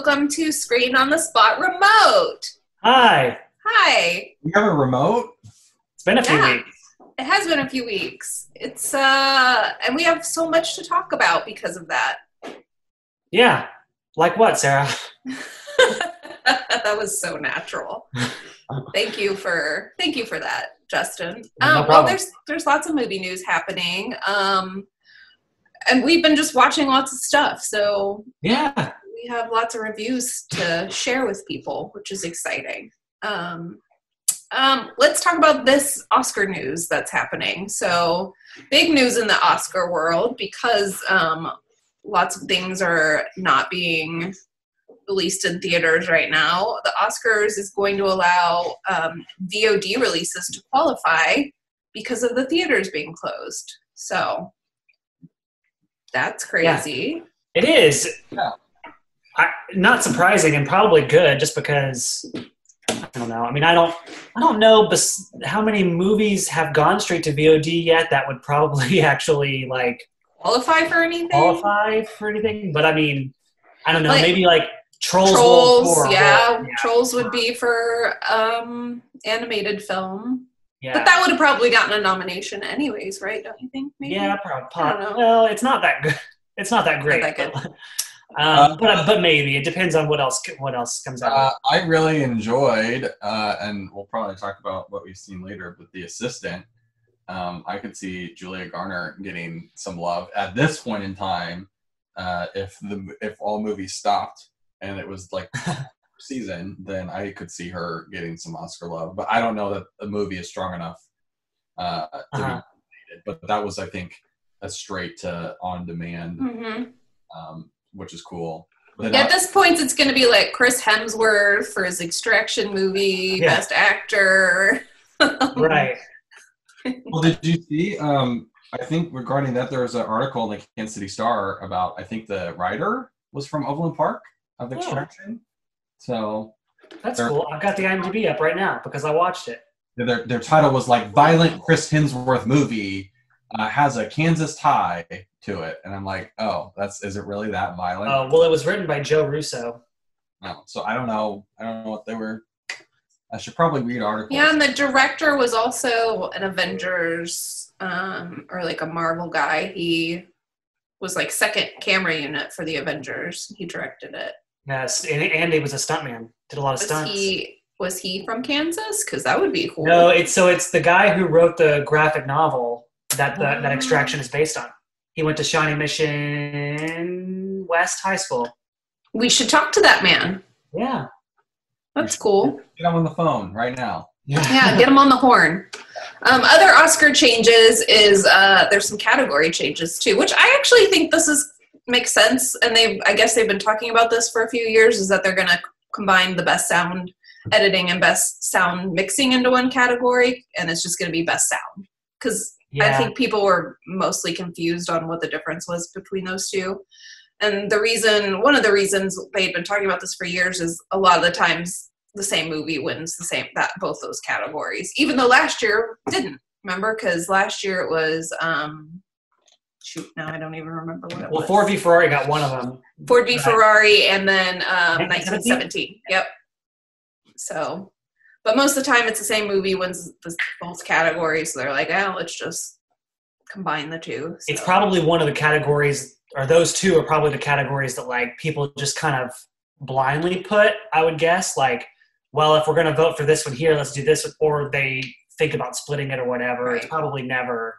everybody. Welcome to Screen on the Spot Remote. Hi. Hi. We have a remote. It's been a few Yeah. weeks. It has been a few weeks. It's uh and we have so much to talk about because of that. Yeah. Like what, Sarah? that was so natural. thank you for thank you for that, Justin. No Um, well, there's there's lots of movie news happening. Um and we've been just watching lots of stuff. So Yeah. We have lots of reviews to share with people, which is exciting. Um, um, let's talk about this Oscar news that's happening. So, big news in the Oscar world because um, lots of things are not being released in theaters right now. The Oscars is going to allow um, VOD releases to qualify because of the theaters being closed. So, that's crazy. It is. Yeah. I, not surprising and probably good just because I don't know. I mean, I don't I don't know bes- how many movies have gone straight to VOD yet that would probably actually like Qualify for anything? qualify for anything, but I mean, I don't know, Like- maybe like Trolls Trolls, or- yeah, Trolls would be for um animated film, yeah. but that would have probably gotten a nomination anyways, right? Don't you think? Maybe? Yeah, probably. Well, it's not that good. It's not that great. that good. um, but but maybe it depends on what else what else comes out. Uh, I really enjoyed, uh, and we'll probably talk about what we've seen later. But the assistant, um, I could see Julia Garner getting some love at this point in time. Uh, if the if all movies stopped and it was like season, then I could see her getting some Oscar love. But I don't know that the movie is strong enough uh, to be Uh-huh. nominated. But that was, I think, a straight to on demand, Mhm. um, which is cool. But Yeah, at this point, it's going to be like Chris Hemsworth for his Extraction movie, Yeah. Best Actor. right. Well, did you see? Um, I think regarding that, there was an article in the Kansas City Star about. I think the writer was from Overland Park of Oh. Extraction. So That's They're- cool. I've got the IMDb up right now because I watched it. their their title was like "Violent Chris Hemsworth Movie uh, has a Kansas tie to it," and I'm like, "Oh, that's is it really that violent?" Uh, well, it was written by Joe Russo. No. So I don't know. I don't know what they were. I should probably read articles. Yeah, and the director was also an Avengers um, or like a Marvel guy. He was like second camera unit for the Avengers. He directed it. Yes, and Andy was a stuntman. Did a lot of Was stunts. he was he from Kansas? Because that would be cool. No, it's so it's the guy who wrote the graphic novel that the, that Oh. Extraction is based on. He went to Shawnee Mission West High School. we should talk to that man. Yeah. That's cool. Get him on the phone right now. Yeah, get him on the horn. Um, other Oscar changes is uh, there's some category changes too, which I actually think this is makes sense. And they, I guess they've been talking about this for a few years. Is that they're going to combine the best sound editing and best sound mixing into one category, and it's just going to be best sound because I think people were mostly confused on what the difference was between those two. And the reason, one of the reasons they had been talking about this for years is a lot of the times the same movie wins the same that both those categories. Even though last year didn't. Remember, because last year it was um, shoot. Now I don't even remember what it was. Well, was. Ford v Ferrari got one of them. Ford v Right. Ferrari, and then um, 1917? 1917. Yep. So, but most of the time it's the same movie wins the, both categories. So they're like, oh, let's just combine the two. It's probably one of the categories, or those two are probably the categories that like people just kind of blindly put. I would guess like, well, if we're going to vote for this one here, let's do this, or they think about splitting it or whatever. It's probably never.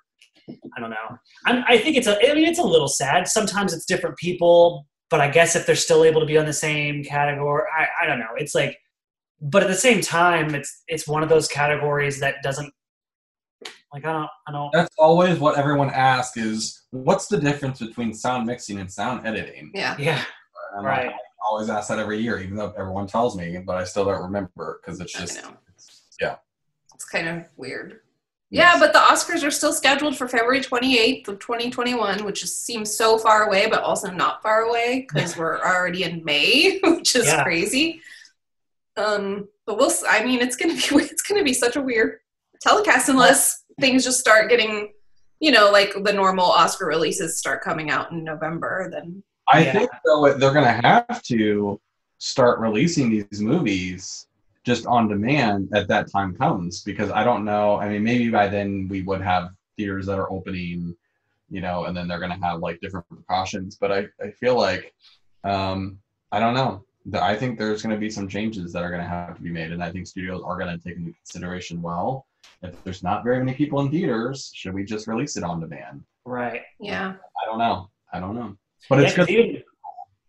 I don't know. I'm, I think it's a. I mean, it's a little sad. Sometimes it's different people, but I guess if they're still able to be on the same category, I, I don't know. It's like, but at the same time, it's it's one of those categories that doesn't. Like I don't, I don't. That's always what everyone asks: is what's the difference between sound mixing and sound editing? yeah. Yeah, And right. I always ask that every year, even though everyone tells me, but I still don't remember because it's just know. yeah. It's kind of weird. Yeah, but the Oscars are still scheduled for February 28th of 2021, which is, seems so far away, but also not far away because we're already in May, which is Yeah. crazy. Um, but we'll. I mean, it's gonna be it's gonna be such a weird telecast unless things just start getting, you know, like the normal Oscar releases start coming out in November. Then I Yeah. think though they're going to have to start releasing these movies just on demand at that time comes because I don't know. I mean, maybe by then we would have theaters that are opening, you know, and then they're going to have like different precautions. But I, I feel like, um, I don't know. The- I think there's going to be some changes that are going to have to be made, and I think studios are going to take into consideration. Well, if there's not very many people in theaters, should we just release it on demand? Right. Yeah. I don't know. I don't know. But Yeah, it's 'cause good. even,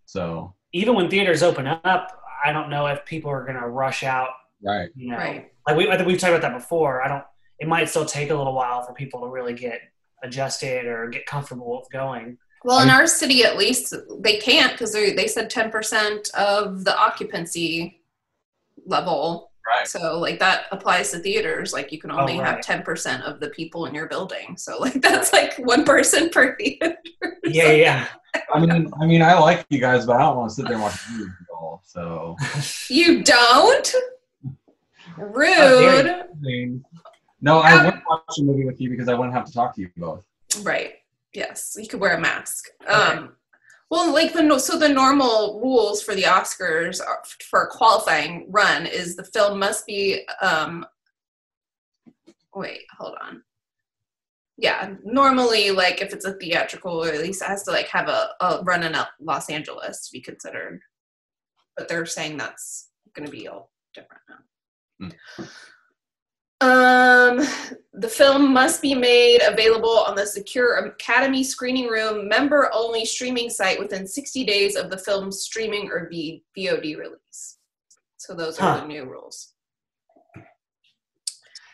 So even when theaters open up, I don't know if people are gonna rush out. right. You know, Right. like we I think we've talked about that before. I don't. It might still take a little while for people to really get adjusted or get comfortable with going. Well, in I- our city, at least, they can't because they they said ten percent of the occupancy level. Right. So, like that applies to theaters. Like you can oh, only have right. ten percent of the people in your building. So, like that's like one person per theater. Yeah, yeah. I mean, I mean, I like you guys, but I don't want to sit there and watch movies at all. So, You don't. Rude. dare I mean, no, I wouldn't watch a movie with you because I wouldn't have to talk to you both. Right. Yes, you could wear a mask. Okay. Um, well, like the so the normal rules for the Oscars are, for a qualifying run is the film must be. Um, wait, hold on. Yeah, normally, like if it's a theatrical release, it has to like have a, a run in Los Angeles to be considered. But they're saying that's going to be all different now. Um, the film must be made available on the Secure Academy Screening Room member only streaming site within 60 days of the film's streaming or V- VOD release. So those are Huh. the new rules.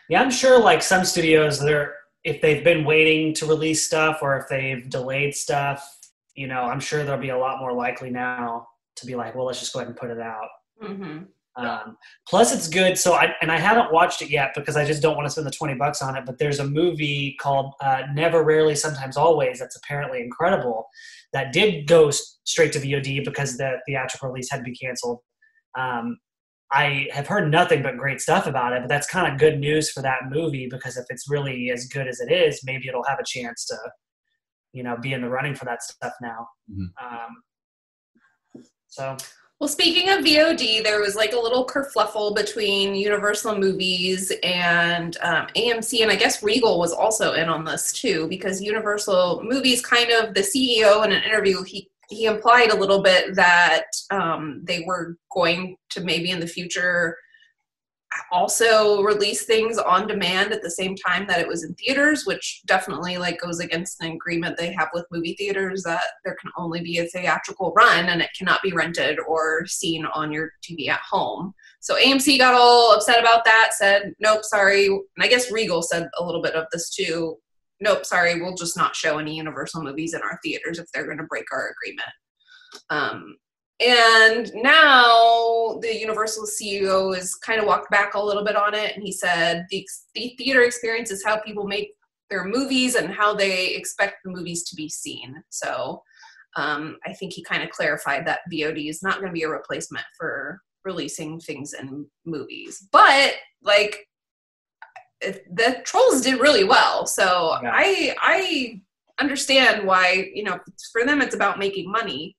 Yeah, I'm sure like some studios they're if they've been waiting to release stuff or if they've delayed stuff, you know, I'm sure they'll be a lot more likely now to be like, well, let's just go ahead and put it out. hmm Um, plus, it's good. So, I and I haven't watched it yet because I just don't want to spend the twenty bucks on it. But there's a movie called uh, Never, Rarely, Sometimes, Always that's apparently incredible. That did go straight to VOD because the theatrical release had to be canceled. Um, I have heard nothing but great stuff about it, but that's kind of good news for that movie because if it's really as good as it is, maybe it'll have a chance to, you know, be in the running for that stuff now. Mhm. Um, so Well, speaking of VOD, there was like a little kerfluffle between Universal Movies and um, AMC, and I guess Regal was also in on this too because Universal Movies kind of the CEO in an interview he he implied a little bit that um, they were going to maybe in the future also release things on demand at the same time that it was in theaters which definitely like goes against an agreement they have with movie theaters that there can only be a theatrical run and it cannot be rented or seen on your tv at home. So amc got all upset about that said nope sorry. And i guess regal said a little bit of this too. Nope sorry we'll just not show any universal movies in our theaters if they're going to break our agreement. Um, and now the Universal CEO has kind of walked back a little bit on it, and he said the, the theater experience is how people make their movies and how they expect the movies to be seen. So um, I think he kind of clarified that VOD is not going to be a replacement for releasing things in movies, but like the trolls did really well. So Yeah. I I understand why you know for them it's about making money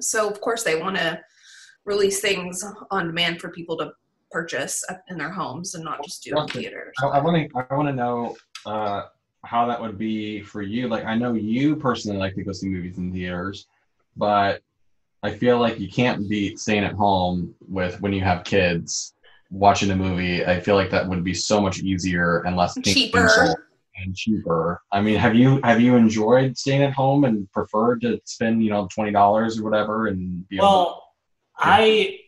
so of course they want to release things on demand for people to purchase in their homes and not just do in theaters. I want to. I want to know uh, how that would be for you. Like, I know you personally like to go see movies in theaters, but I feel like you can't beat staying at home with when you have kids watching a movie. I feel like that would be so much easier and less Cheaper. painful and cheaper. I mean, have you have you enjoyed staying at home and preferred to spend you know twenty dollars or whatever and be able Well, I,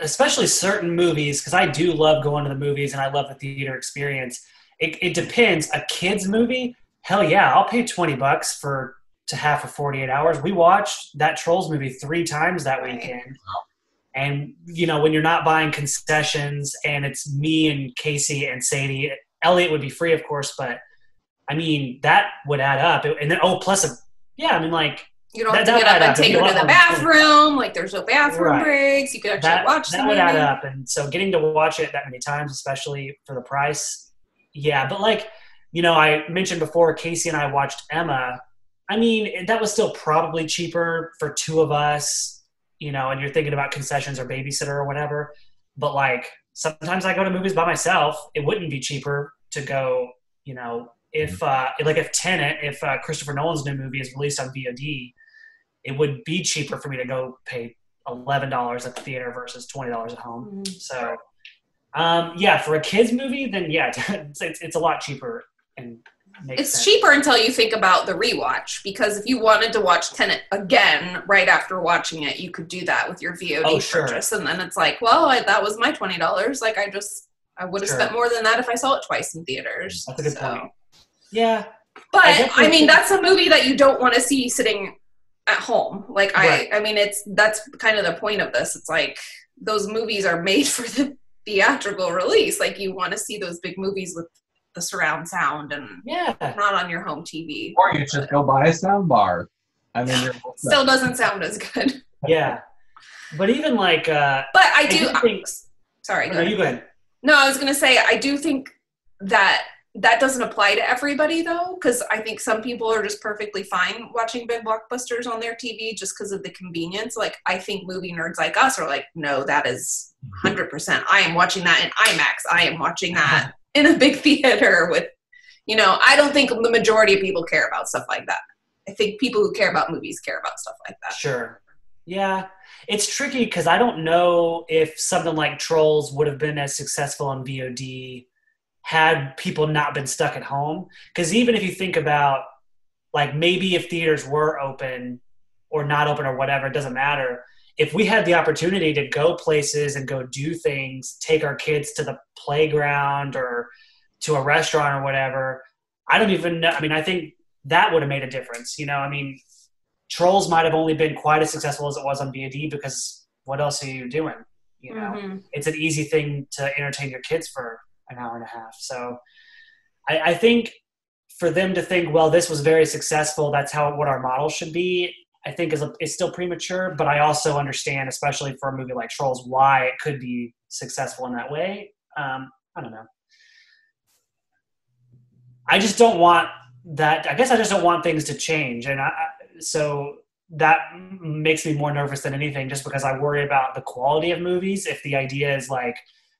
especially certain movies, because I do love going to the movies and I love the theater experience. It, it depends. A kids movie, hell yeah, I'll pay twenty bucks for to have for forty eight hours. We watched that Trolls movie three times that weekend, and you know when you're not buying concessions and it's me and Casey and Sadie, Elliot would be free, of course, but I mean that would add up. And then oh, plus a yeah, I mean like You don't That- have to that get up and take her to the bathroom. Like there's no bathroom Right. breaks. You could actually that, watch the that would movie. add up and so getting to watch it that many times especially for the price yeah but like you know i mentioned before casey and i watched emma I mean, that was still probably cheaper for two of us, you know, and you're thinking about concessions or babysitter or whatever. But like sometimes I go to movies by myself. It wouldn't be cheaper to go, you know, if uh, like if Tenet, if uh, Christopher Nolan's new movie is released on VOD, it would be cheaper for me to go pay eleven dollars at the theater versus twenty dollars at home. Mm. So, um, yeah, for a kids movie, then yeah, it's, it's, it's a lot cheaper and makes It's sense. cheaper until you think about the rewatch because if you wanted to watch Tenet again right after watching it, you could do that with your VOD Oh, sure. purchase, and then it's like, well, I, that was my twenty dollars. Like I just I would have Sure. spent more than that if I saw it twice in theaters. That's a good So- point. Yeah, But I I, mean, that's a movie that you don't want to see sitting at home. Like Right. I, I mean, it's that's kind of the point of this. It's like those movies are made for the theatrical release. Like you want to see those big movies with the surround sound and yeah. not on your home TV. Or you just go buy a sound bar, and then you're. Still doesn't sound as good. Yeah. But even like, uh, But I I do. do think- sorry. Go no, ahead. you go ahead. No, I was gonna say I do think that that doesn't apply to everybody though, because I think some people are just perfectly fine watching big blockbusters on their TV just because of the convenience. Like I think movie nerds like us are like, no, that is hundred percent. I am watching that in IMAX. I am watching that in a big theater with, you know. I don't think the majority of people care about stuff like that. I think people who care about movies care about stuff like that. Sure. Yeah. It's tricky because I don't know if something like Trolls would have been as successful on VOD had people not been stuck at home. Because even if you think about, like, maybe if theaters were open or not open or whatever, it doesn't matter. If we had the opportunity to go places and go do things, take our kids to the playground or to a restaurant or whatever, I don't even know. I mean, I think that would have made a difference. You know, I mean, Trolls might have only been quite as successful as it was on VOD because what else are you doing? You know, Mhm. it's an easy thing to entertain your kids for an hour and a half. So I, I think for them to think, well, this was very successful, that's how what our model should be. I think is a, is still premature, but I also understand, especially for a movie like Trolls, why it could be successful in that way. Um, I don't know. I just don't want that. I guess I just don't want things to change, and I, so that makes me more nervous than anything, just because I worry about the quality of movies. If the idea is like,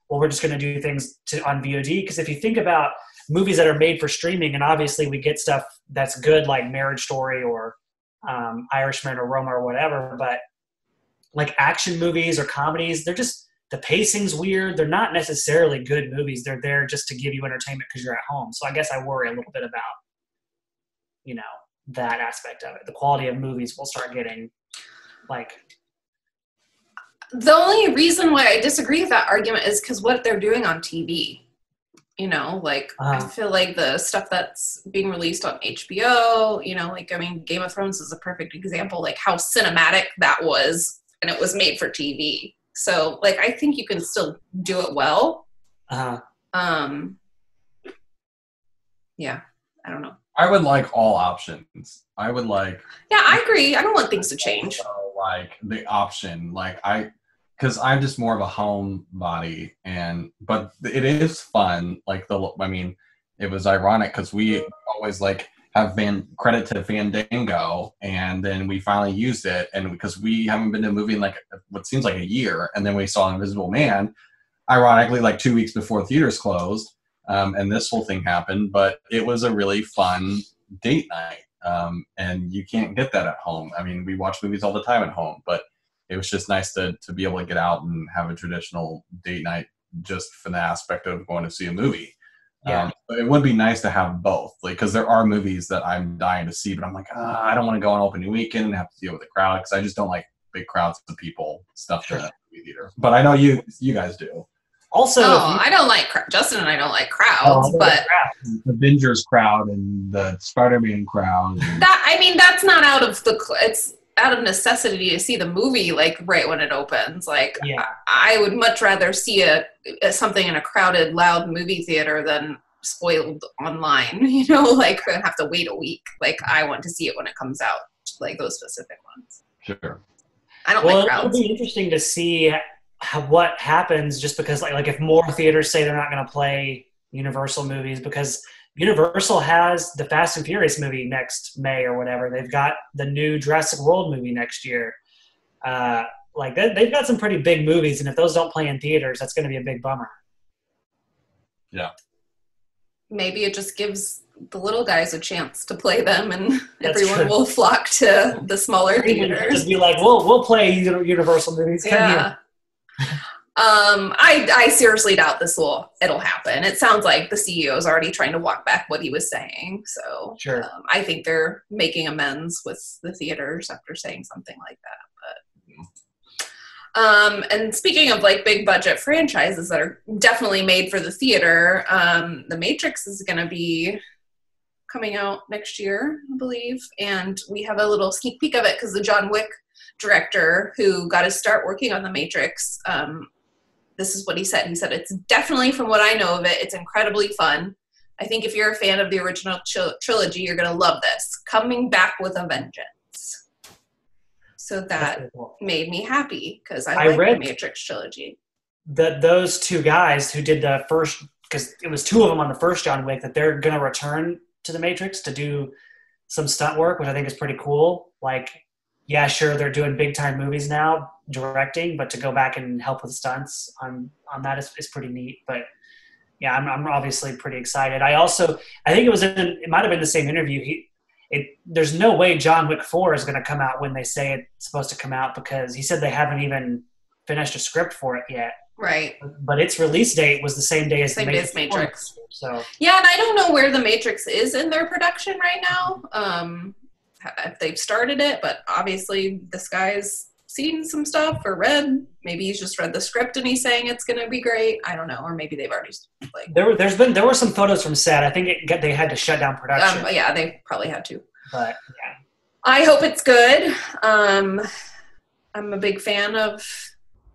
well, we're just going to do things to, on VOD, because if you think about movies that are made for streaming, and obviously we get stuff that's good, like Marriage Story or um, Irishman or Roma or whatever, but like action movies or comedies, they're just the pacing's weird. They're not necessarily good movies. They're there just to give you entertainment because you're at home. So I guess I worry a little bit about, you know, that aspect of it. The quality of movies will start getting like the only reason why I disagree with that argument is because what they're doing on TV. You know, like I Uh-huh. feel like the stuff that's being released on HBO, you know, like I mean, Game of Thrones is a perfect example, like how cinematic that was, and it was made for TV. So, like, I think you can still do it well. uh-huh. Um, yeah, I don't know. I would like all options. I would like Yeah, I agree. I don't want things to change. like the option like i because i'm just more of a home body and but it is fun like the i mean it was ironic because we always like have van credit to fandango and then we finally used it and because we haven't been to a movie in like what seems like a year and then we saw invisible man ironically like two weeks before theaters closed um, and this whole thing happened but it was a really fun date night um, and you can't get that at home. I mean, we watch movies all the time at home, but it was just nice to to be able to get out and have a traditional date night just for the aspect of going to see a movie. Yeah. Um, but it would be nice to have both, like because there are movies that I'm dying to see, but I'm like, ah, I don't want to go on opening weekend and have to deal with the crowd because I just don't like big crowds of people stuff Sure. in a movie theater. But I know you you guys do. also, oh, you- I don't like Justin and I don't like crowds, Oh, but The Avengers crowd and the Spider-Man crowd. and- that I mean that's not out of the it's out of necessity to see the movie like right when it opens. Like yeah, I would much rather see a, a something in a crowded, loud movie theater than spoiled online. You know, like and have to wait a week. Like I want to see it when it comes out. Like those specific ones. Sure. I don't well, like it'll be interesting to see how, what happens just because like like if more theaters say they're not going to play universal movies because Universal has the Fast and Furious movie next May or whatever. They've got the new Jurassic World movie next year. Uh, like they, they've got some pretty big movies, and if those don't play in theaters, that's going to be a big bummer. Yeah. Maybe it just gives the little guys a chance to play them, and That's everyone true. will flock to the smaller theaters. Just be like, we'll we'll play Universal movies. Come here. Um, I I seriously doubt this will it'll happen. It sounds like the CEO is already trying to walk back what he was saying. So Sure. um, I think they're making amends with the theaters after saying something like that. But um, and speaking of like big budget franchises that are definitely made for the theater, um, The Matrix is going to be coming out next year, I believe, and we have a little sneak peek of it because the John Wick director who got to start working on The Matrix. Um, this is what he said. He said, It's definitely, from what I know of it, it's incredibly fun. I think if you're a fan of the original tril- trilogy, you're going to love this. Coming back with a vengeance. So that cool. made me happy because I, I like read- the Matrix trilogy. that those two guys who did the first because it was two of them on the first John Wick that they're gonna return to the Matrix to do some stunt work, which I think is pretty cool. Like, yeah, sure, they're doing big time movies now, directing, but to go back and help with stunts on on that is, is pretty neat. But yeah, I'm, I'm obviously pretty excited. I also I think it was in it might have been the same interview. He it there's no way John Wick Four is going to come out when they say it's supposed to come out because he said they haven't even finished a script for it yet Right. but its release date was the same day as Same the Matrix. Matrix. So Yeah, and I don't know where the Matrix is in their production right now. Um, if they've started it, but obviously this guy's seen some stuff or read. Maybe he's just read the script and he's saying it's going to be great. I don't know, or maybe they've already like. there were there's been there were some photos from set. I think it got, they had to shut down production, Um, yeah, they probably had to. but yeah, I hope it's good. Um, I'm a big fan of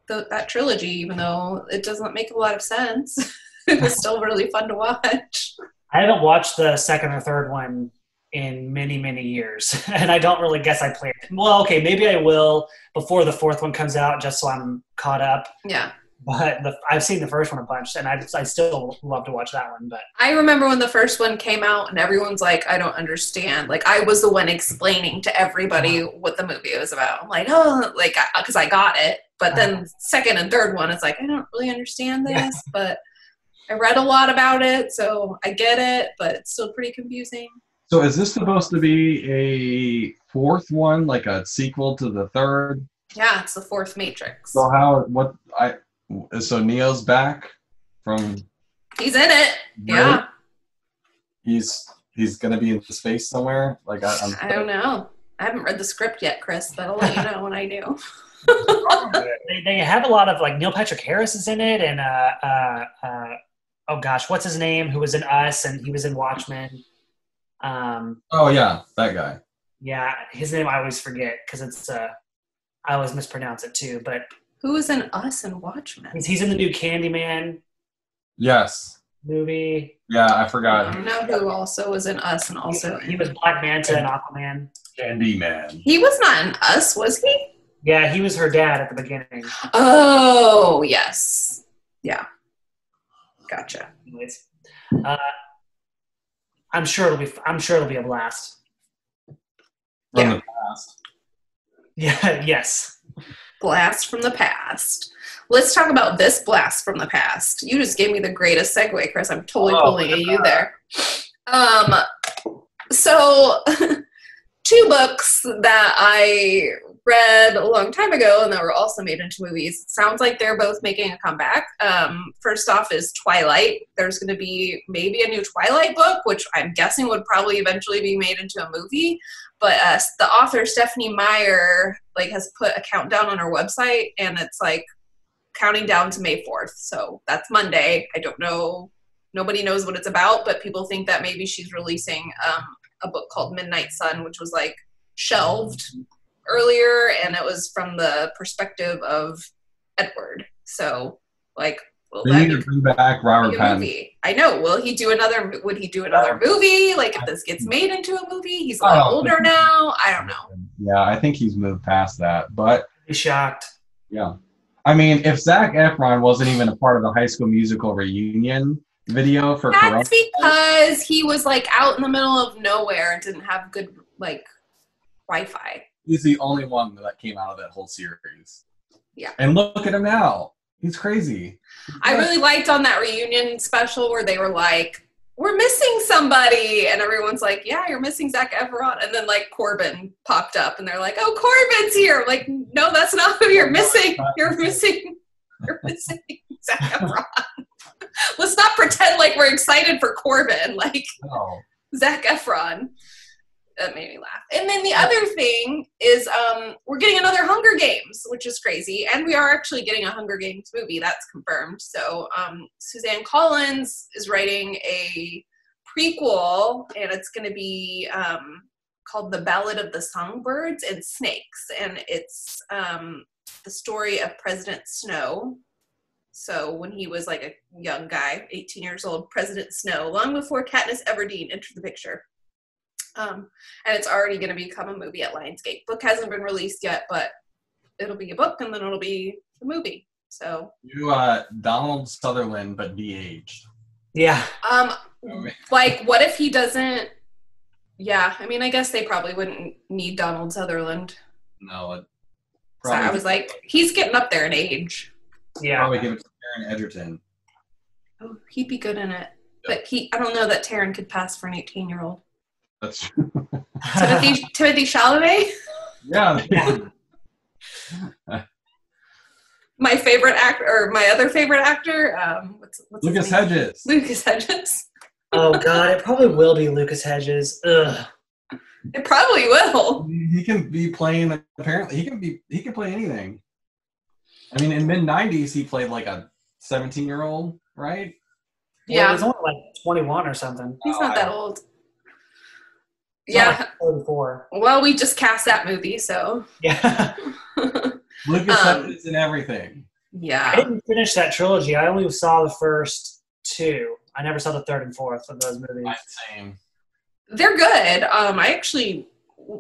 the, that trilogy, even though it doesn't make a lot of sense. it was still really fun to watch. I haven't watched the second or third one in many many years, and I don't really guess I played. Well, okay, maybe I will before the fourth one comes out, just so I'm caught up. Yeah. But the, I've seen the first one a bunch, and I I still love to watch that one. But I remember when the first one came out and everyone's like, I don't understand. Like, I was the one explaining to everybody uh-huh. what the movie was about. I'm like, oh, like, because I, got it. But then uh-huh. second and third one, it's like, I don't really understand this, but I read a lot about it, so I get it, but it's still pretty confusing. So is this supposed to be a fourth one, like a sequel to the third? Yeah, it's the fourth Matrix. So how what I so Neo's back from He's in it. Yeah. he's he's gonna be in the space somewhere. Like I, I'm I don't know. I haven't read the script yet, Chris, but I'll let you know when I do. they, they have a lot of like Neil Patrick Harris is in it, and uh, uh, uh, oh gosh, what's his name? Who was in Us, and he was in Watchmen. Um, Oh yeah, that guy. yeah, his name I always forget because it's uh, I always mispronounce it too. But Who was in Us and Watchmen? he's, he's in the new Candyman Yes. movie. Yeah, I I forgot. don't know who also was in Us and also he, he in. was Black Manta and Aquaman. Candyman. He was not in Us, was he? Yeah, he was her dad at the beginning. Oh, yes. Yeah. Gotcha. Anyways, uh, I'm sure it'll be. I'm sure it'll be a blast. From Yeah. the past. Yeah. Yes. Blast from the past. Let's talk about this blast from the past. You just gave me the greatest segue, Chris. I'm totally Oh, pulling at you there. Um, so, two books that I read a long time ago and that were also made into movies. Sounds like they're both making a comeback. Um, first off is Twilight. There's going to be maybe a new Twilight book, which I'm guessing would probably eventually be made into a movie. But uh, the author Stephenie Meyer like has put a countdown on her website, and it's like counting down to May 4th. So that's Monday. I don't know. Nobody knows what it's about, but people think that maybe she's releasing um, a book called Midnight Sun, which was like shelved earlier, and it was from the perspective of Edward. So, like, will They that need to bring back Robert Pattinson. movie? I know. Will he do another? Would he do another movie? Like, if this gets made into a movie, he's a lot Oh. older now. I don't know. Yeah, I think he's moved past that. But Be shocked. yeah. I mean, if Zac Efron wasn't even a part of the high school musical reunion, video for Corona. That's because he was like out in the middle of nowhere and didn't have good like Wi-Fi. He's the only one that came out of that whole series. Yeah. And look at him now. He's crazy. I really liked on that reunion special where they were like, "We're missing somebody," and everyone's like, "Yeah, you're missing Zac Efron," and then like Corbin popped up, and they're like, "Oh, Corbin's here!" I'm like, no, that's not who you're missing. You're missing. You're missing Zac Efron. Let's not pretend like we're excited for Corbin. Like No. Zac Efron. That made me laugh. And then the other thing is um, we're getting another Hunger Games, which is crazy. And we are actually getting a Hunger Games movie. That's confirmed. So um, Suzanne Collins is writing a prequel, and it's going to be um, called The Ballad of the Songbirds and Snakes. And it's um, the story of President Snow. So when he was like a young guy, 18 years old, President Snow, long before Katniss Everdeen entered the picture. Um, and it's already going to become a movie at Lionsgate. Book hasn't been released yet, but it'll be a book and then it'll be a movie. So, You uh Donald Sutherland but de-aged. Yeah. um, like, what if he doesn't? Yeah, I mean, I guess they probably wouldn't need Donald Sutherland. No, it So I was like, he's getting up there in age. Yeah. probably give it to Taron Egerton. Oh, he'd be good in it. But he, I don't know that Taron could pass for an 18 year old. That's true. Timothy, Timothée Chalamet, yeah. my favorite actor, or my other favorite actor. Um, what's, what's his Lucas name? Hedges. Lucas Hedges. oh god, it probably will be Lucas Hedges. Ugh. It probably will. He can be playing apparently he can be he can play anything. I mean in mid nineties he played like a seventeen year old, right? Well, Yeah, he's only like 21 or something. he's Oh, not I- that old. He's Yeah. like 34. Well, we just cast that movie, so Yeah. Lucas Um, Hedges and everything. Yeah, I didn't finish that trilogy. I only saw the first two. I never saw the third and fourth of those movies. Same. They're good. Um, I actually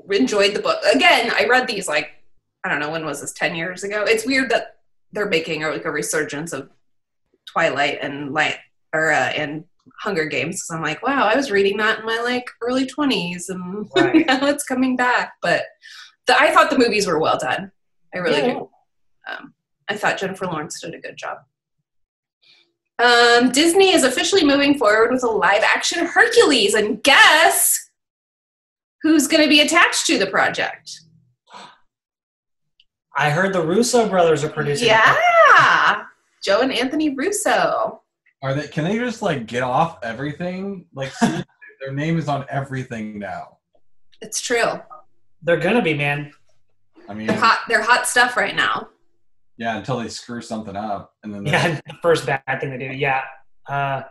enjoyed the book. Again, I read these like I don't know when was this ten years ago. It's weird that they're making a, like a resurgence of Twilight and light or uh, and Hunger Games. Because I'm like, wow, I was reading that in my like early twenties, and Right. now it's coming back. But the, I thought the movies were well done. I really Yeah. do. Um, I thought Jennifer Lawrence did a good job. Um, Disney is officially moving forward with a live action Hercules, and guess who's going to be attached to the project? I heard the Russo brothers are producing. it. Yeah, Joe and Anthony Russo. Are they can they just like get off everything? Like seriously, their name is on everything now. It's true. They're gonna be, man. I mean They're hot. They're hot stuff right now. yeah, until they screw something up and then Yeah, the first bad thing they do. Yeah. Uh,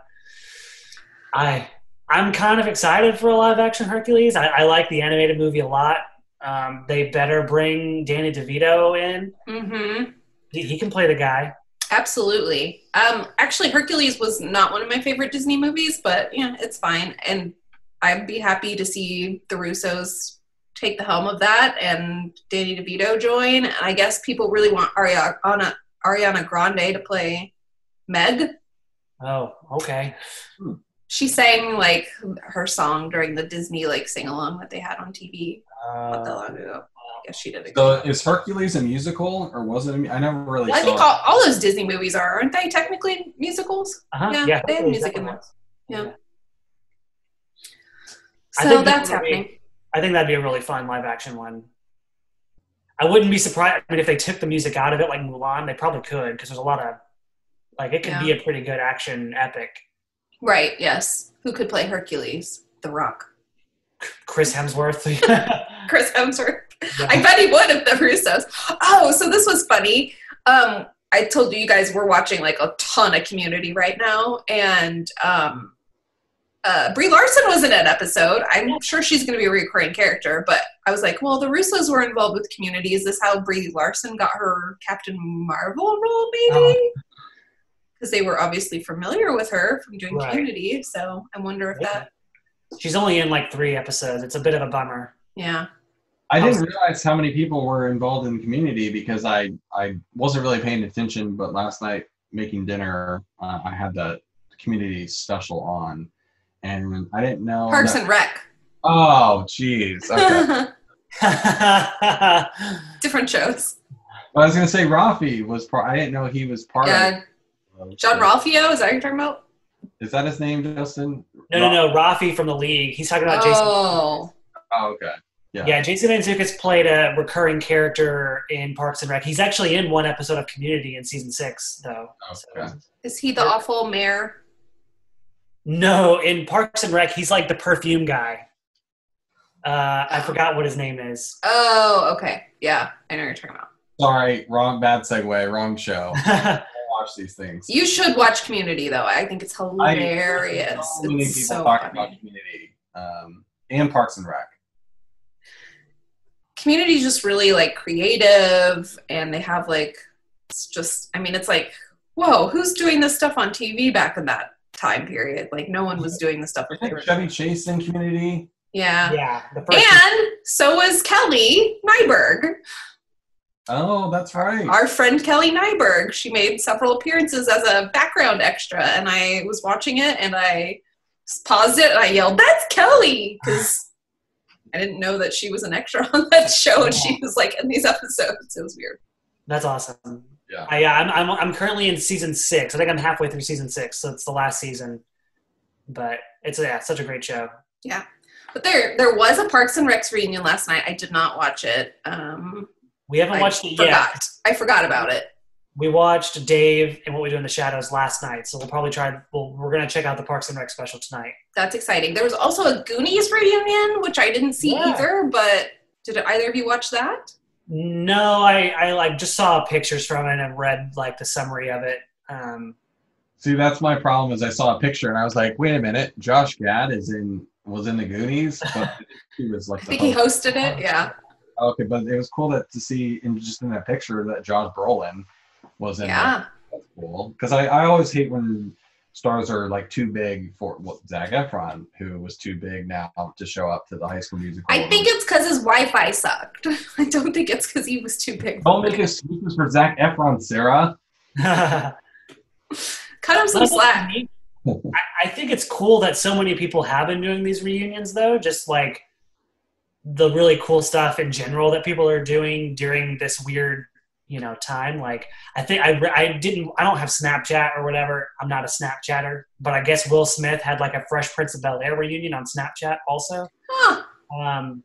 I I'm kind of excited for a live action Hercules. I, I like the animated movie a lot. Um, they better bring Danny DeVito in. Mm-hmm. He, he can play the guy. Absolutely. Um, actually, Hercules was not one of my favorite Disney movies, but yeah, it's fine. And I'd be happy to see the Russos take the helm of that and Danny DeVito join. And I guess people really want Ariana, Ariana Grande to play Meg. Oh, okay. She sang like her song during the Disney like sing along that they had on TV not that Uh, long ago. I guess she did a So is Hercules a musical or was it? A, mu- I never really. I saw think it. all, all those Disney movies are, aren't they technically musicals? uh-huh. Yeah, Yeah, they have music in definitely there. was. Yeah. I So think that's that would be- happening. I think that'd be a really fun live action one. I wouldn't be surprised. I mean, if they took the music out of it, like Mulan, they probably could because there's a lot of like it could be a pretty good action epic. Right, yes. Who could play Hercules? The Rock. Chris Hemsworth. Chris Hemsworth. I bet he would if the Russos. Oh, so this was funny. Um, I told you you guys we're watching like a ton of community right now, and um, uh, Brie Larson was in an episode. I'm sure she's going to be a recurring character, but I was like, well, the Russos were involved with community. Is this how Brie Larson got her Captain Marvel role, maybe? Because they were obviously familiar with her from doing Right. community. So I wonder if Yeah. that, She's only in like three episodes. It's a bit of a bummer. yeah. I didn't realize how many people were involved in the community because I I wasn't really paying attention. But last night making dinner, uh, I had the Community special on, and I didn't know. Parks that- and Rec. oh, jeez. Okay. Different shows. I was gonna say Rafi was part. I didn't know he was part Yeah, of. Jean-Ralphio. Is that what you're talking about? Is that his name, Justin? no, no, no. Rafi from the league. He's talking about Jason. Oh, Oh, okay. Yeah. Yeah, Jason Mantzoukas played a recurring character in Parks and Rec. He's actually in one episode of Community in season six, though. Okay. So- is he the awful mayor? no, in Parks and Rec, he's like the perfume guy. Uh, I forgot what his name is. Oh, okay. Yeah, I know what you're talking about. Sorry, wrong. Bad segue. Wrong show. Watch these things. You should watch Community though. I think it's hilarious. So many it's people so talk funny. about Community um, and Parks and Rec. Community is just really like creative, and they have like it's just. I mean, it's like whoa, who's doing this stuff on TV back in that time period? Like no one was doing the stuff I that they think were. Chevy Chase in Community. Yeah. yeah, the first. And so was Kelly Nyberg. Oh, that's right. Our friend Kelly Nyberg. She made several appearances as a background extra, and I was watching it and I paused it and I yelled, "That's Kelly!" because I didn't know that she was an extra on that show, and she was like in these episodes. It was weird. That's awesome. Yeah. Uh, yeah, I'm, I'm, I'm currently in season six. I think I'm halfway through season six, so it's the last season. But it's yeah, such a great show. Yeah, but there, there was a Parks and Recs reunion last night. I did not watch it. Um, We haven't I watched it forgot. yet. I forgot about it. We watched Dave and What We Do in the Shadows last night, so we'll probably try. We'll, we're gonna check out the Parks and Rec special tonight. That's exciting. There was also a Goonies reunion, which I didn't see Yeah. either. But did either of you watch that? No, I, I like just saw pictures from it and read like the summary of it. Um, See, that's my problem. Is I saw a picture and I was like, wait a minute, Josh Gad is in was in the Goonies, but he was like I the think he hosted it. Yeah. Okay, but it was cool that to see in just in that picture that Josh Brolin was in. there. Yeah. That's cool. Because I, I always hate when stars are like too big for well, Zac Efron, who was too big now to show up to the High School Musical. I think it's because his Wi-Fi sucked. I don't think it's because he was too big. Don't make excuses for Zac Efron, Sarah. Cut him some slack. I, I think it's cool that so many people have been doing these reunions, though. Just like the really cool stuff in general that people are doing during this weird, you know, time. Like I think I I didn't I don't have Snapchat or whatever. I'm not a Snapchatter, but I guess Will Smith had like a Fresh Prince of Bel Air reunion on Snapchat also. Huh. Um,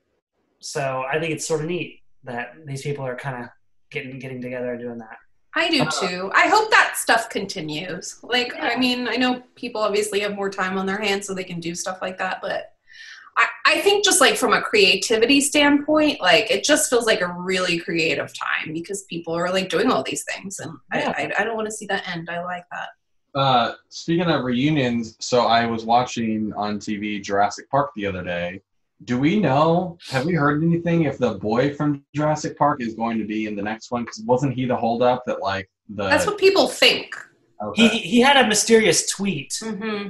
so I think it's sort of neat that these people are kind of getting getting together and doing that. I do too. I hope that stuff continues. Like, I mean, I know people obviously have more time on their hands so they can do stuff like that, but I, I think just like from a creativity standpoint, like it just feels like a really creative time because people are like doing all these things, and Yeah. I, I, I don't want to see that end. I like that. Uh, speaking of reunions, so I was watching on TV Jurassic Park the other day. Do we know? Have we heard anything if the boy from Jurassic Park is going to be in the next one? Because wasn't he the holdup that like the? That's what people think. He okay. he had a mysterious tweet hmm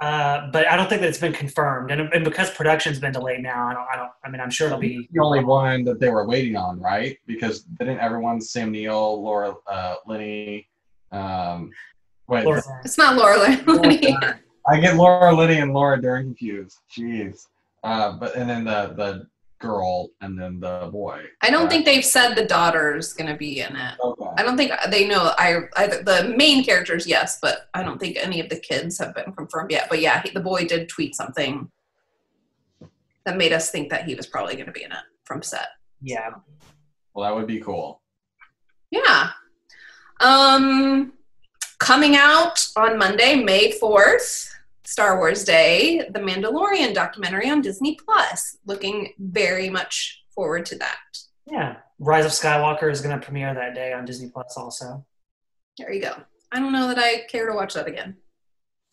Uh, but I don't think that it's been confirmed, and, and because production's been delayed now, I don't, I don't. I mean, I'm sure it'll be. the only one that they were waiting on, right? Because didn't everyone Sam Neill, Laura uh, Linney, um, wait, Laura- It's not Laura Linney. I get Laura Linney and Laura Dern confused. Jeez. Uh, but and then the the girl and then the boy. I don't right? think they've said the daughter's gonna be in it. Okay. I don't think they know. I, I the main characters, yes, but I don't think any of the kids have been confirmed yet. But yeah, he, the boy did tweet something that made us think that he was probably going to be in it from set. Yeah, Well, that would be cool. Yeah. Um, coming out on Monday, May fourth, Star Wars Day, the Mandalorian documentary on Disney Plus. Looking very much forward to that. yeah. Rise of Skywalker is going to premiere that day on Disney Plus. Also, There you go. I don't know that I care to watch that again.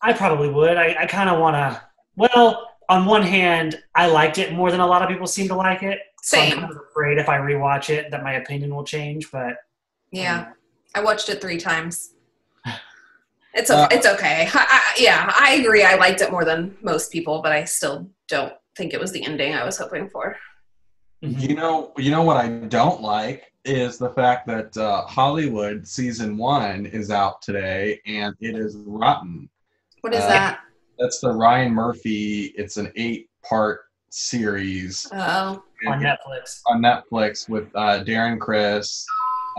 I probably would. I, I kind of want to. Well, on one hand, I liked it more than a lot of people seem to like it. So I'm Same. kind of afraid if I rewatch it that my opinion will change. But Yeah, I watched it three times. It's Uh, it's okay. I, I, yeah, I agree. I liked it more than most people, but I still don't think it was the ending I was hoping for. Mhm. You know, you know what I don't like is the fact that uh, Hollywood season one is out today and it is rotten. What is Uh, that? That's the Ryan Murphy. It's an eight-part series Oh, on Netflix. on Netflix with uh, Darren Criss,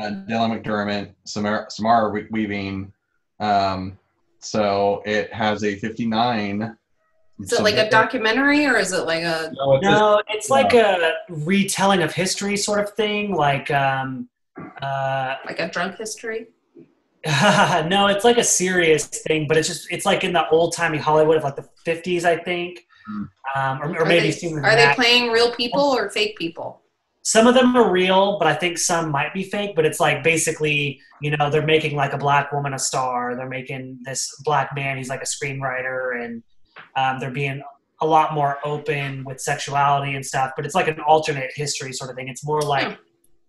uh, Dylan McDermott, Samara, Samara We- Weaving. Um, so it has a 59. is it like a documentary or is it like a? No, it's a- No, it's like a retelling of history sort of thing. Like, um, uh, Like a drunk history? no, it's like a serious thing, but it's just it's like in the old timey Hollywood of like the fifties, I think, Hmm. um, or, or Are maybe they, sooner than are they playing real people or fake people? Some of them are real, but I think some might be fake. But it's like basically, you know, they're making like a black woman a star. They're making this black man. He's like a screenwriter, and um, they're being a lot more open with sexuality and stuff. But it's like an alternate history sort of thing. It's more like Hmm.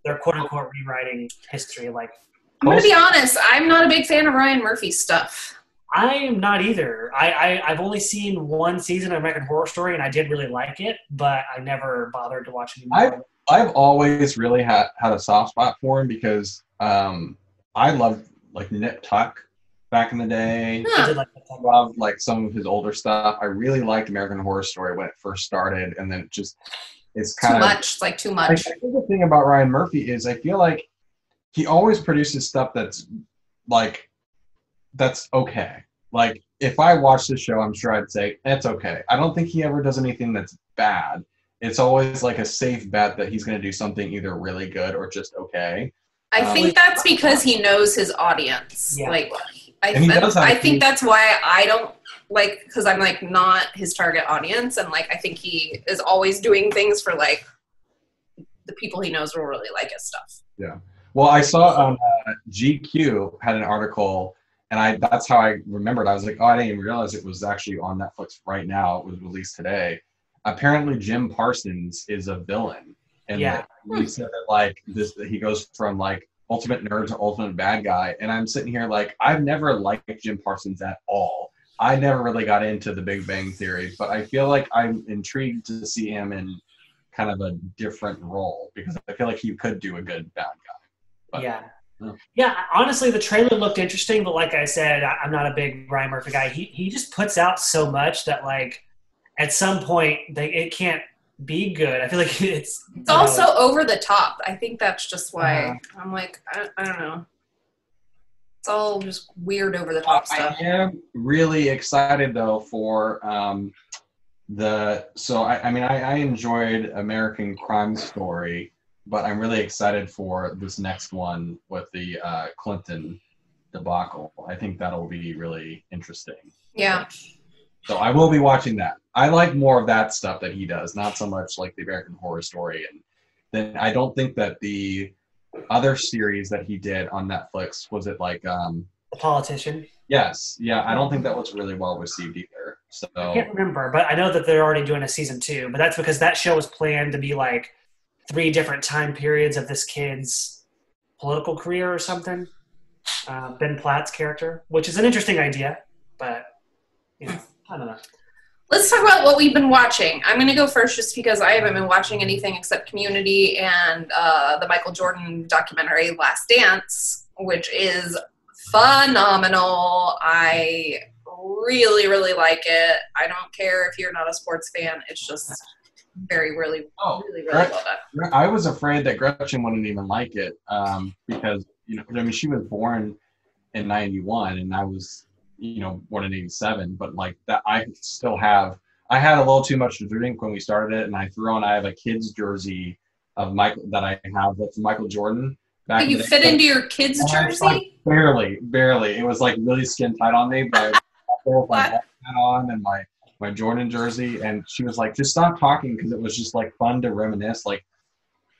they're quote unquote rewriting history. Like I'm gonna be honest. I'm not a big fan of Ryan Murphy stuff. I am not either. I, I I've only seen one season of American Horror Story, and I did really like it, but I never bothered to watch any more. I've always really had had a soft spot for him because um, I loved like Nip Tuck back in the day. I Huh. did like. I loved like some of his older stuff. I really liked American Horror Story when it first started, and then it just it's Too kind of much. It's like too much. I much. think the thing about Ryan Murphy is I feel like he always produces stuff that's like that's okay. Like if I watch the show, I'm sure I'd say it's okay. I don't think he ever does anything that's bad. It's always like a safe bet that he's going to do something either really good or just okay. I Um, think that's because he knows his audience. Yeah. Like, I, And he does have I a think huge- that's why I don't like because I'm like not his target audience, and like I think he is always doing things for like the people he knows will really like his stuff. Yeah. Well, I saw on uh, GQ had an article, and I that's how I remembered. I was like, oh, I didn't even realize it was actually on Netflix right now. It was released today. Apparently, Jim Parsons is a villain, and Yeah. he said that like this, that he goes from like ultimate nerd to ultimate bad guy. And I'm sitting here like I've never liked Jim Parsons at all. I never really got into the Big Bang Theory, but I feel like I'm intrigued to see him in kind of a different role because I feel like he could do a good bad guy. But- yeah. Yeah. Yeah, honestly, the trailer looked interesting, but like I said, I- I'm not a big Ryan Murphy guy. He he just puts out so much that like at some point they it can't be good. I feel like it's It's also over the top. I think that's just why I'm like I, I don't know. It's all just weird over the top I stuff. am really excited though for um, the. So I, I mean, I, I enjoyed American Crime Story, but I'm really excited for this next one with the uh, Clinton debacle. I think that'll be really interesting. Yeah. So I will be watching that. I like more of that stuff that he does, not so much like the American Horror Story. And then I don't think that the other series that he did on Netflix was it like um the politician. yes yeah I don't think that was really well received either. So I can't remember, but I know that they're already doing a season two. But that's because that show was planned to be like three different time periods of this kid's political career or something. Uh, ben Platt's character, which is an interesting idea, but you know, I don't know. Let's talk about what we've been watching. I'm going to go first just because I haven't been watching anything except Community and uh, the Michael Jordan documentary Last Dance, which is phenomenal. I really, really like it. I don't care if you're not a sports fan. It's just very, really, oh really, really well done. I was afraid that Gretchen wouldn't even like it um, because you know I mean she was born in '91 and I was you know born in '87, but like that I still have I had a little too much to drink when we started it, and I threw on I have a kid's jersey of Michael that I have that's Michael Jordan. Back in You the day. fit into your kid's And was like, jersey? barely, barely. It was like really skin tight on me, but I with my hat on and my my Jordan jersey, and she was like, "Just stop talking," because it was just like fun to reminisce, like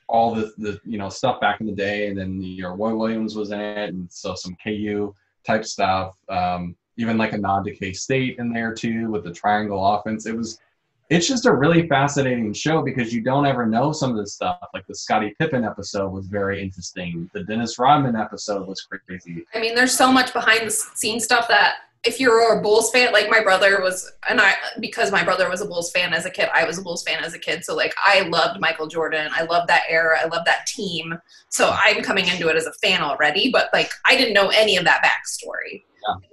all the the you know stuff back in the day, and then your Roy Williams was in it, and so some KU type stuff, um, even like a nod to K State in there too with the triangle offense. It was. It's just a really fascinating show because you don't ever know some of this stuff. Like the Scottie Pippen episode was very interesting. The Dennis Rodman episode was crazy. I mean, there's so much behind the scenes stuff that if you're a Bulls fan, like my brother was, and I, because my brother was a Bulls fan as a kid, I was a Bulls fan as a kid. So, like, I loved Michael Jordan. I loved that era. I loved that team. So, I'm coming into it as a fan already, but like, I didn't know any of that backstory.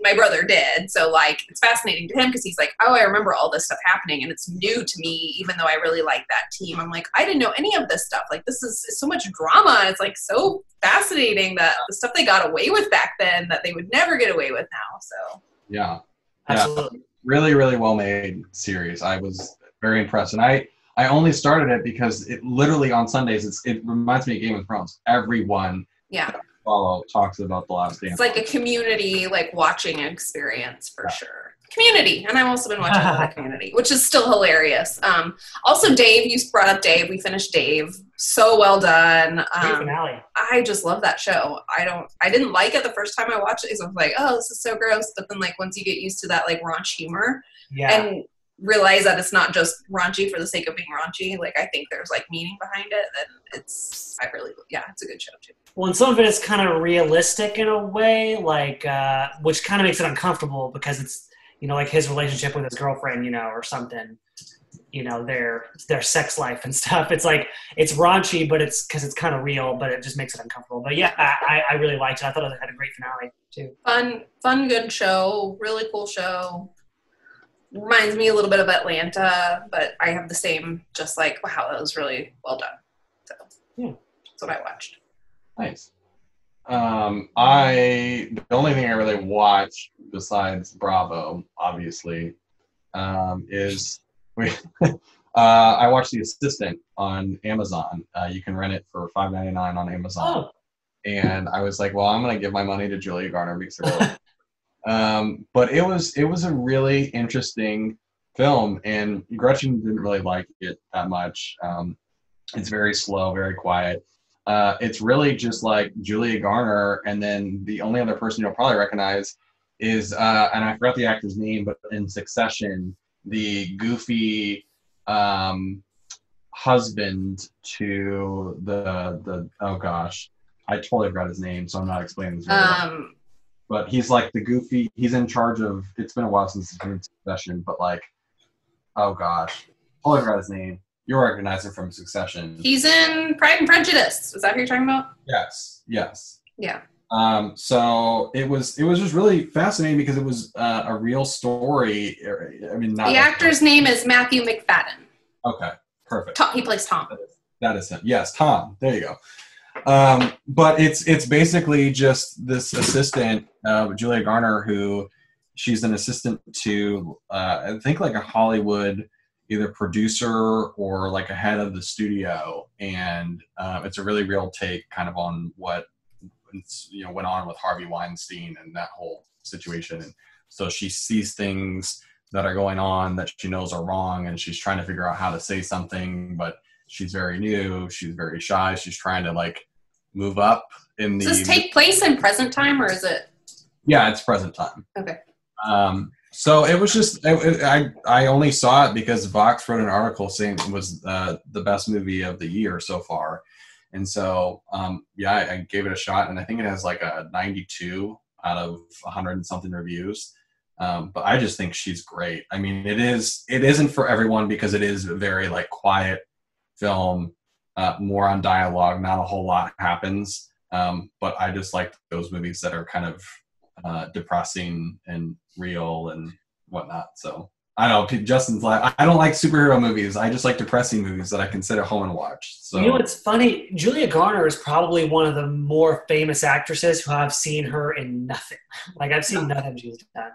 My brother did. So like it's fascinating to him because he's like, oh, I remember all this stuff happening, and it's new to me. Even though I really like that team, I'm like, I didn't know any of this stuff. Like this is so much drama. It's like so fascinating that the stuff they got away with back then that they would never get away with now. So Yeah. Absolutely. really really well made series i was very impressed and i i only started it because it literally on sundays it's, it reminds me of game of thrones everyone yeah, that I follow talks about the last dance it's like a community like watching experience for sure. Community, and I've also been watching the Community, which is still hilarious. Um, also, Dave, you brought up Dave. We finished Dave. So well done. Um, finale. I just love that show. I don't I didn't like it the first time I watched it because I was like, oh, this is so gross. But then like once you get used to that like raunch humor Yeah. and realize that it's not just raunchy for the sake of being raunchy, like I think there's like meaning behind it, then it's I really yeah, it's a good show too. well, and some of it is kind of realistic in a way, like uh, which kind of makes it uncomfortable because it's you know like his relationship with his girlfriend, you know, or something. You know their their sex life and stuff. It's like it's raunchy, but it's because it's kind of real, but it just makes it uncomfortable. But yeah, I, I really liked it. I thought it had a great finale too. Fun, fun, good show. Really cool show. Reminds me a little bit of Atlanta, but I have the same. Just like wow, that was really well done. So Yeah. that's what I watched. Nice. Um, I the only thing I really watched besides Bravo, obviously, um, is we. uh, I watched The Assistant on Amazon. Uh, you can rent it for five ninety nine on Amazon. Oh, and I was like, well, I'm gonna give my money to Julia Garner because um, but it was it was a really interesting film, and Gretchen didn't really like it that much. Um, it's very slow, very quiet. Uh, it's really just like Julia Garner, and then the only other person you'll probably recognize is, uh, and I forgot the actor's name, but in Succession, the goofy um, husband to the the oh gosh, I totally forgot his name, so I'm not explaining this. Um, but he's like the goofy. He's in charge of. It's been a while since he's been in Succession, but like, oh gosh, totally forgot his name. You'll recognize him from Succession. he's in Pride and Prejudice. Is that who you're talking about? yes, yes. Yeah. Um, so it was it was just really fascinating because it was uh, a real story. I mean, not The actor's name is Matthew Macfadyen. Okay, perfect. Tom, he plays Tom. That is him. Yes, Tom. There you go. Um, but it's it's basically just this assistant, uh, Julia Garner, who she's an assistant to uh, I think like a Hollywood either producer or like a head of the studio, and uh, it's a really real take kind of on what you know went on with Harvey Weinstein and that whole situation. And so she sees things that are going on that she knows are wrong, and she's trying to figure out how to say something, but she's very new. She's very shy. She's trying to like move up in the Does this take place in present time or is it? yeah it's present time. Okay. um so it was just it, i i only saw it because vox wrote an article saying it was uh, the best movie of the year so far. And so um yeah I, I gave it a shot and i think it has like a 92 out of 100 and something reviews. Um, but i just think she's great. I mean it is it isn't for everyone because it is a very like quiet film uh, more on dialogue. Not a whole lot happens um, but i just like those movies that are kind of uh, depressing and real and whatnot. So i don't know justin's like i don't like superhero movies. I just like depressing movies that i can sit at home and watch. So you know what's funny? Julia Garner is probably one of the more famous actresses who I've seen her in nothing. Like I've seen nothing she's done,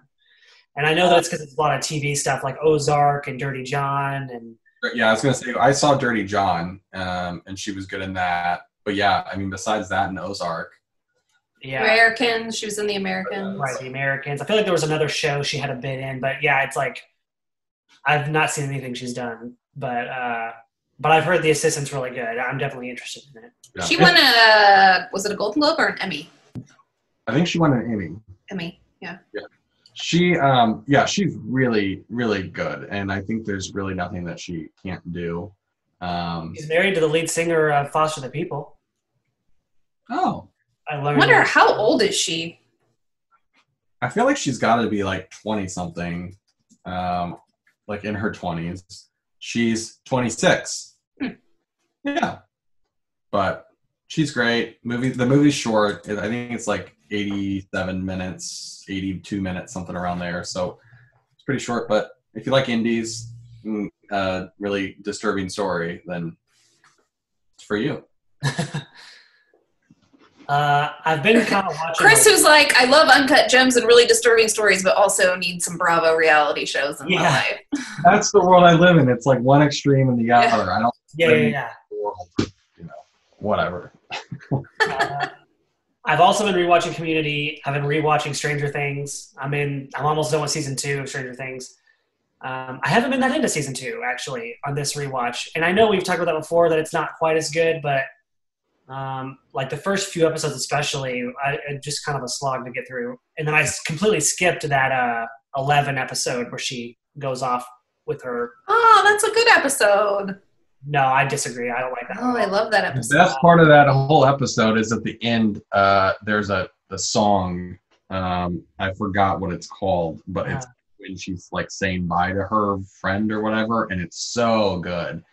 and I know that's because it's a lot of TV stuff like Ozark and Dirty John and yeah i was gonna say i saw dirty john um, and she was good in that but yeah i mean besides that and ozark yeah, Americans. She was in The Americans. right. The Americans. I feel like there was another show she had a bit in, but yeah, it's like I've not seen anything she's done, but uh, but I've heard the assistant's really good. I'm definitely interested in it. yeah. She won a was it a Golden Globe or an Emmy? i think she won an emmy Emmy. Yeah. She um yeah she's really really good and i think there's really nothing that she can't do um She's married to the lead singer of Foster the People. oh I I learned. wonder how old is she? i feel like she's got to be like 20 something um like in her 20s she's 26 Hmm. yeah but she's great. Movie the movie's short. I think it's like 87 minutes, 82 minutes, something around there. So it's pretty short. But if you like indies, mm, uh, really disturbing story, then it's for you. Uh, I've been kind of watching. Chris, who's like, I love uncut gems and really disturbing stories, but also need some Bravo reality shows in Yeah. my life. That's the world I live in. It's like one extreme and the Yeah. other. I don't yeah, yeah, yeah. world, you know, whatever. Uh, I've also been rewatching Community. I've been rewatching Stranger Things. I'm in. I'm almost done with season two of Stranger Things. Um, I haven't been that into season two actually on this rewatch, and I know we've talked about that before that it's not quite as good, but um, like the first few episodes especially, I, just kind of a slog to get through. And then I completely skipped that uh, 11 episode where she goes off with her. Oh, that's a good episode. No, I disagree. I don't like that. Oh, I love that The episode. best part of that whole episode is at the end. Uh, there's a the song. Um, I forgot what it's called, but it's when she's like saying bye to her friend or whatever, and it's so good.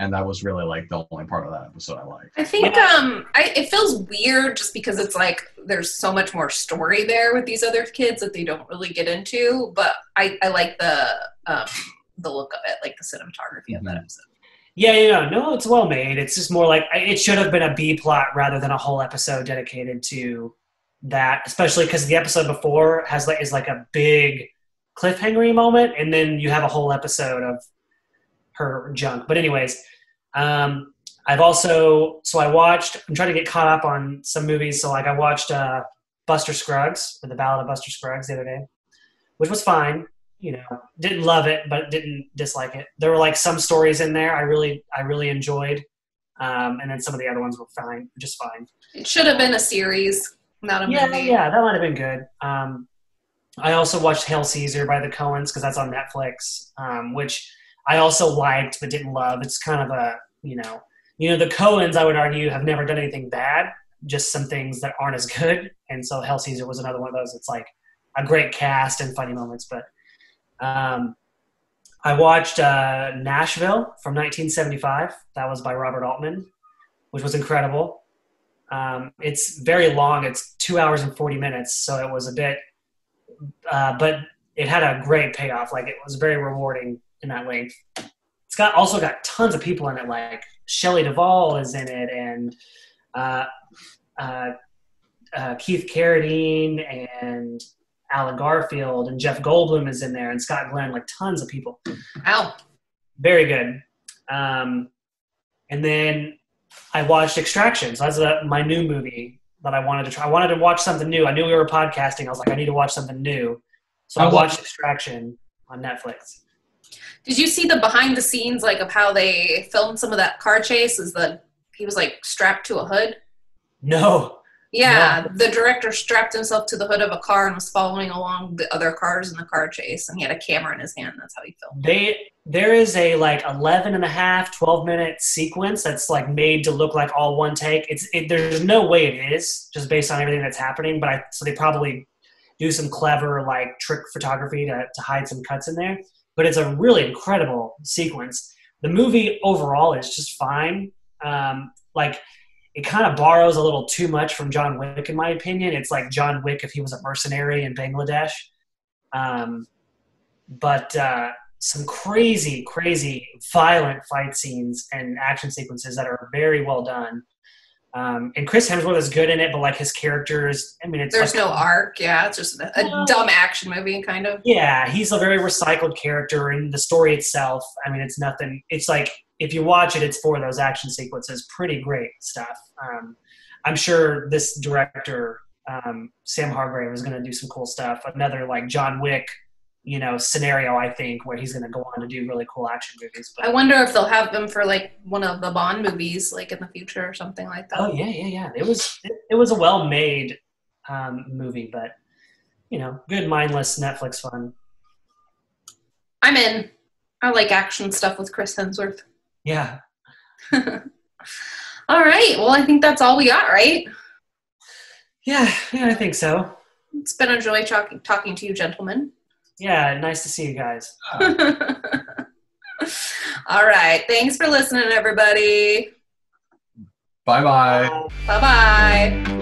And that was really like the only part of that episode I liked. I think um, I, it feels weird just because it's like there's so much more story there with these other kids that they don't really get into. But I, I like the um, the look of it, like the cinematography of that Mhm. episode. Yeah, yeah, no, no, it's well made. It's just more like it should have been a B plot rather than a whole episode dedicated to that. Especially because the episode before has like is like a big cliffhangery moment, and then you have a whole episode of her junk. But anyways, um, I've also so I watched. I'm trying to get caught up on some movies. So like I watched uh, Buster Scruggs or the Ballad of Buster Scruggs the other day, which was fine you know didn't love it but didn't dislike it. There were like some stories in there i really i really enjoyed um, and then some of the other ones were fine just fine. It should have been a series, not a yeah movie. yeah that might have been good. Um, i also watched hail caesar by the coens because that's on netflix um, which i also liked but didn't love. It's kind of a you know you know the coens i would argue have never done anything bad just some things that aren't as good. And so hail caesar was another one of those. It's like a great cast and funny moments but um, I watched uh, Nashville from 1975. That was by Robert Altman, which was incredible. Um, it's very long. It's two hours and 40 minutes, so it was a bit, uh, but it had a great payoff. Like it was very rewarding in that length. It's got also got tons of people in it. Like Shelley Duvall is in it, and uh, uh, uh, Keith Carradine and Allen Garfield and Jeff Goldblum is in there and Scott Glenn, like tons of people. Wow. Very good. Um, and then I watched Extraction. So that's a, my new movie that I wanted to try. I wanted to watch something new. I knew we were podcasting. I was like, I need to watch something new. So I How's watched Extraction on Netflix. Did you see the behind the scenes like of how they filmed some of that car chase? Is that he was like strapped to a hood? No. Yeah, the director strapped himself to the hood of a car and was following along the other cars in the car chase, and he had a camera in his hand. That's how he filmed. They there is a like 11 and a half 12 minute sequence that's like made to look like all one take it's it, there's no way it is just based on everything that's happening but i so they probably do some clever like trick photography to, to hide some cuts in there but it's a really incredible sequence the movie overall is just fine um, like it kind of borrows a little too much from john wick in my opinion it's like john wick if he was a mercenary in bangladesh um, but uh, some crazy, crazy, violent fight scenes and action sequences that are very well done. Um, and Chris Hemsworth is good in it, but like his characters, I mean, it's There's like- no arc. Yeah, it's just a, a dumb action movie, kind of. Yeah, he's a very recycled character, and the story itself, I mean, it's nothing. It's like if you watch it, it's for those action sequences. Pretty great stuff. Um, I'm sure this director, um, Sam Hargrave, is going to do some cool stuff. Another like John Wick, you know, scenario. I think where he's going to go on to do really cool action movies. But I wonder if they'll have him for like one of the Bond movies, like in the future or something like that. Oh yeah, yeah, yeah. It was it, it was a well made um, movie, but you know, good mindless Netflix fun. I'm in. I like action stuff with Chris Hemsworth. Yeah, All right. Well, I think that's all we got, right? yeah, yeah. I think so. It's been a joy talking talking to you, gentlemen. Yeah, nice to see you guys. all right. Thanks for listening, everybody. Bye bye. Bye. Bye bye.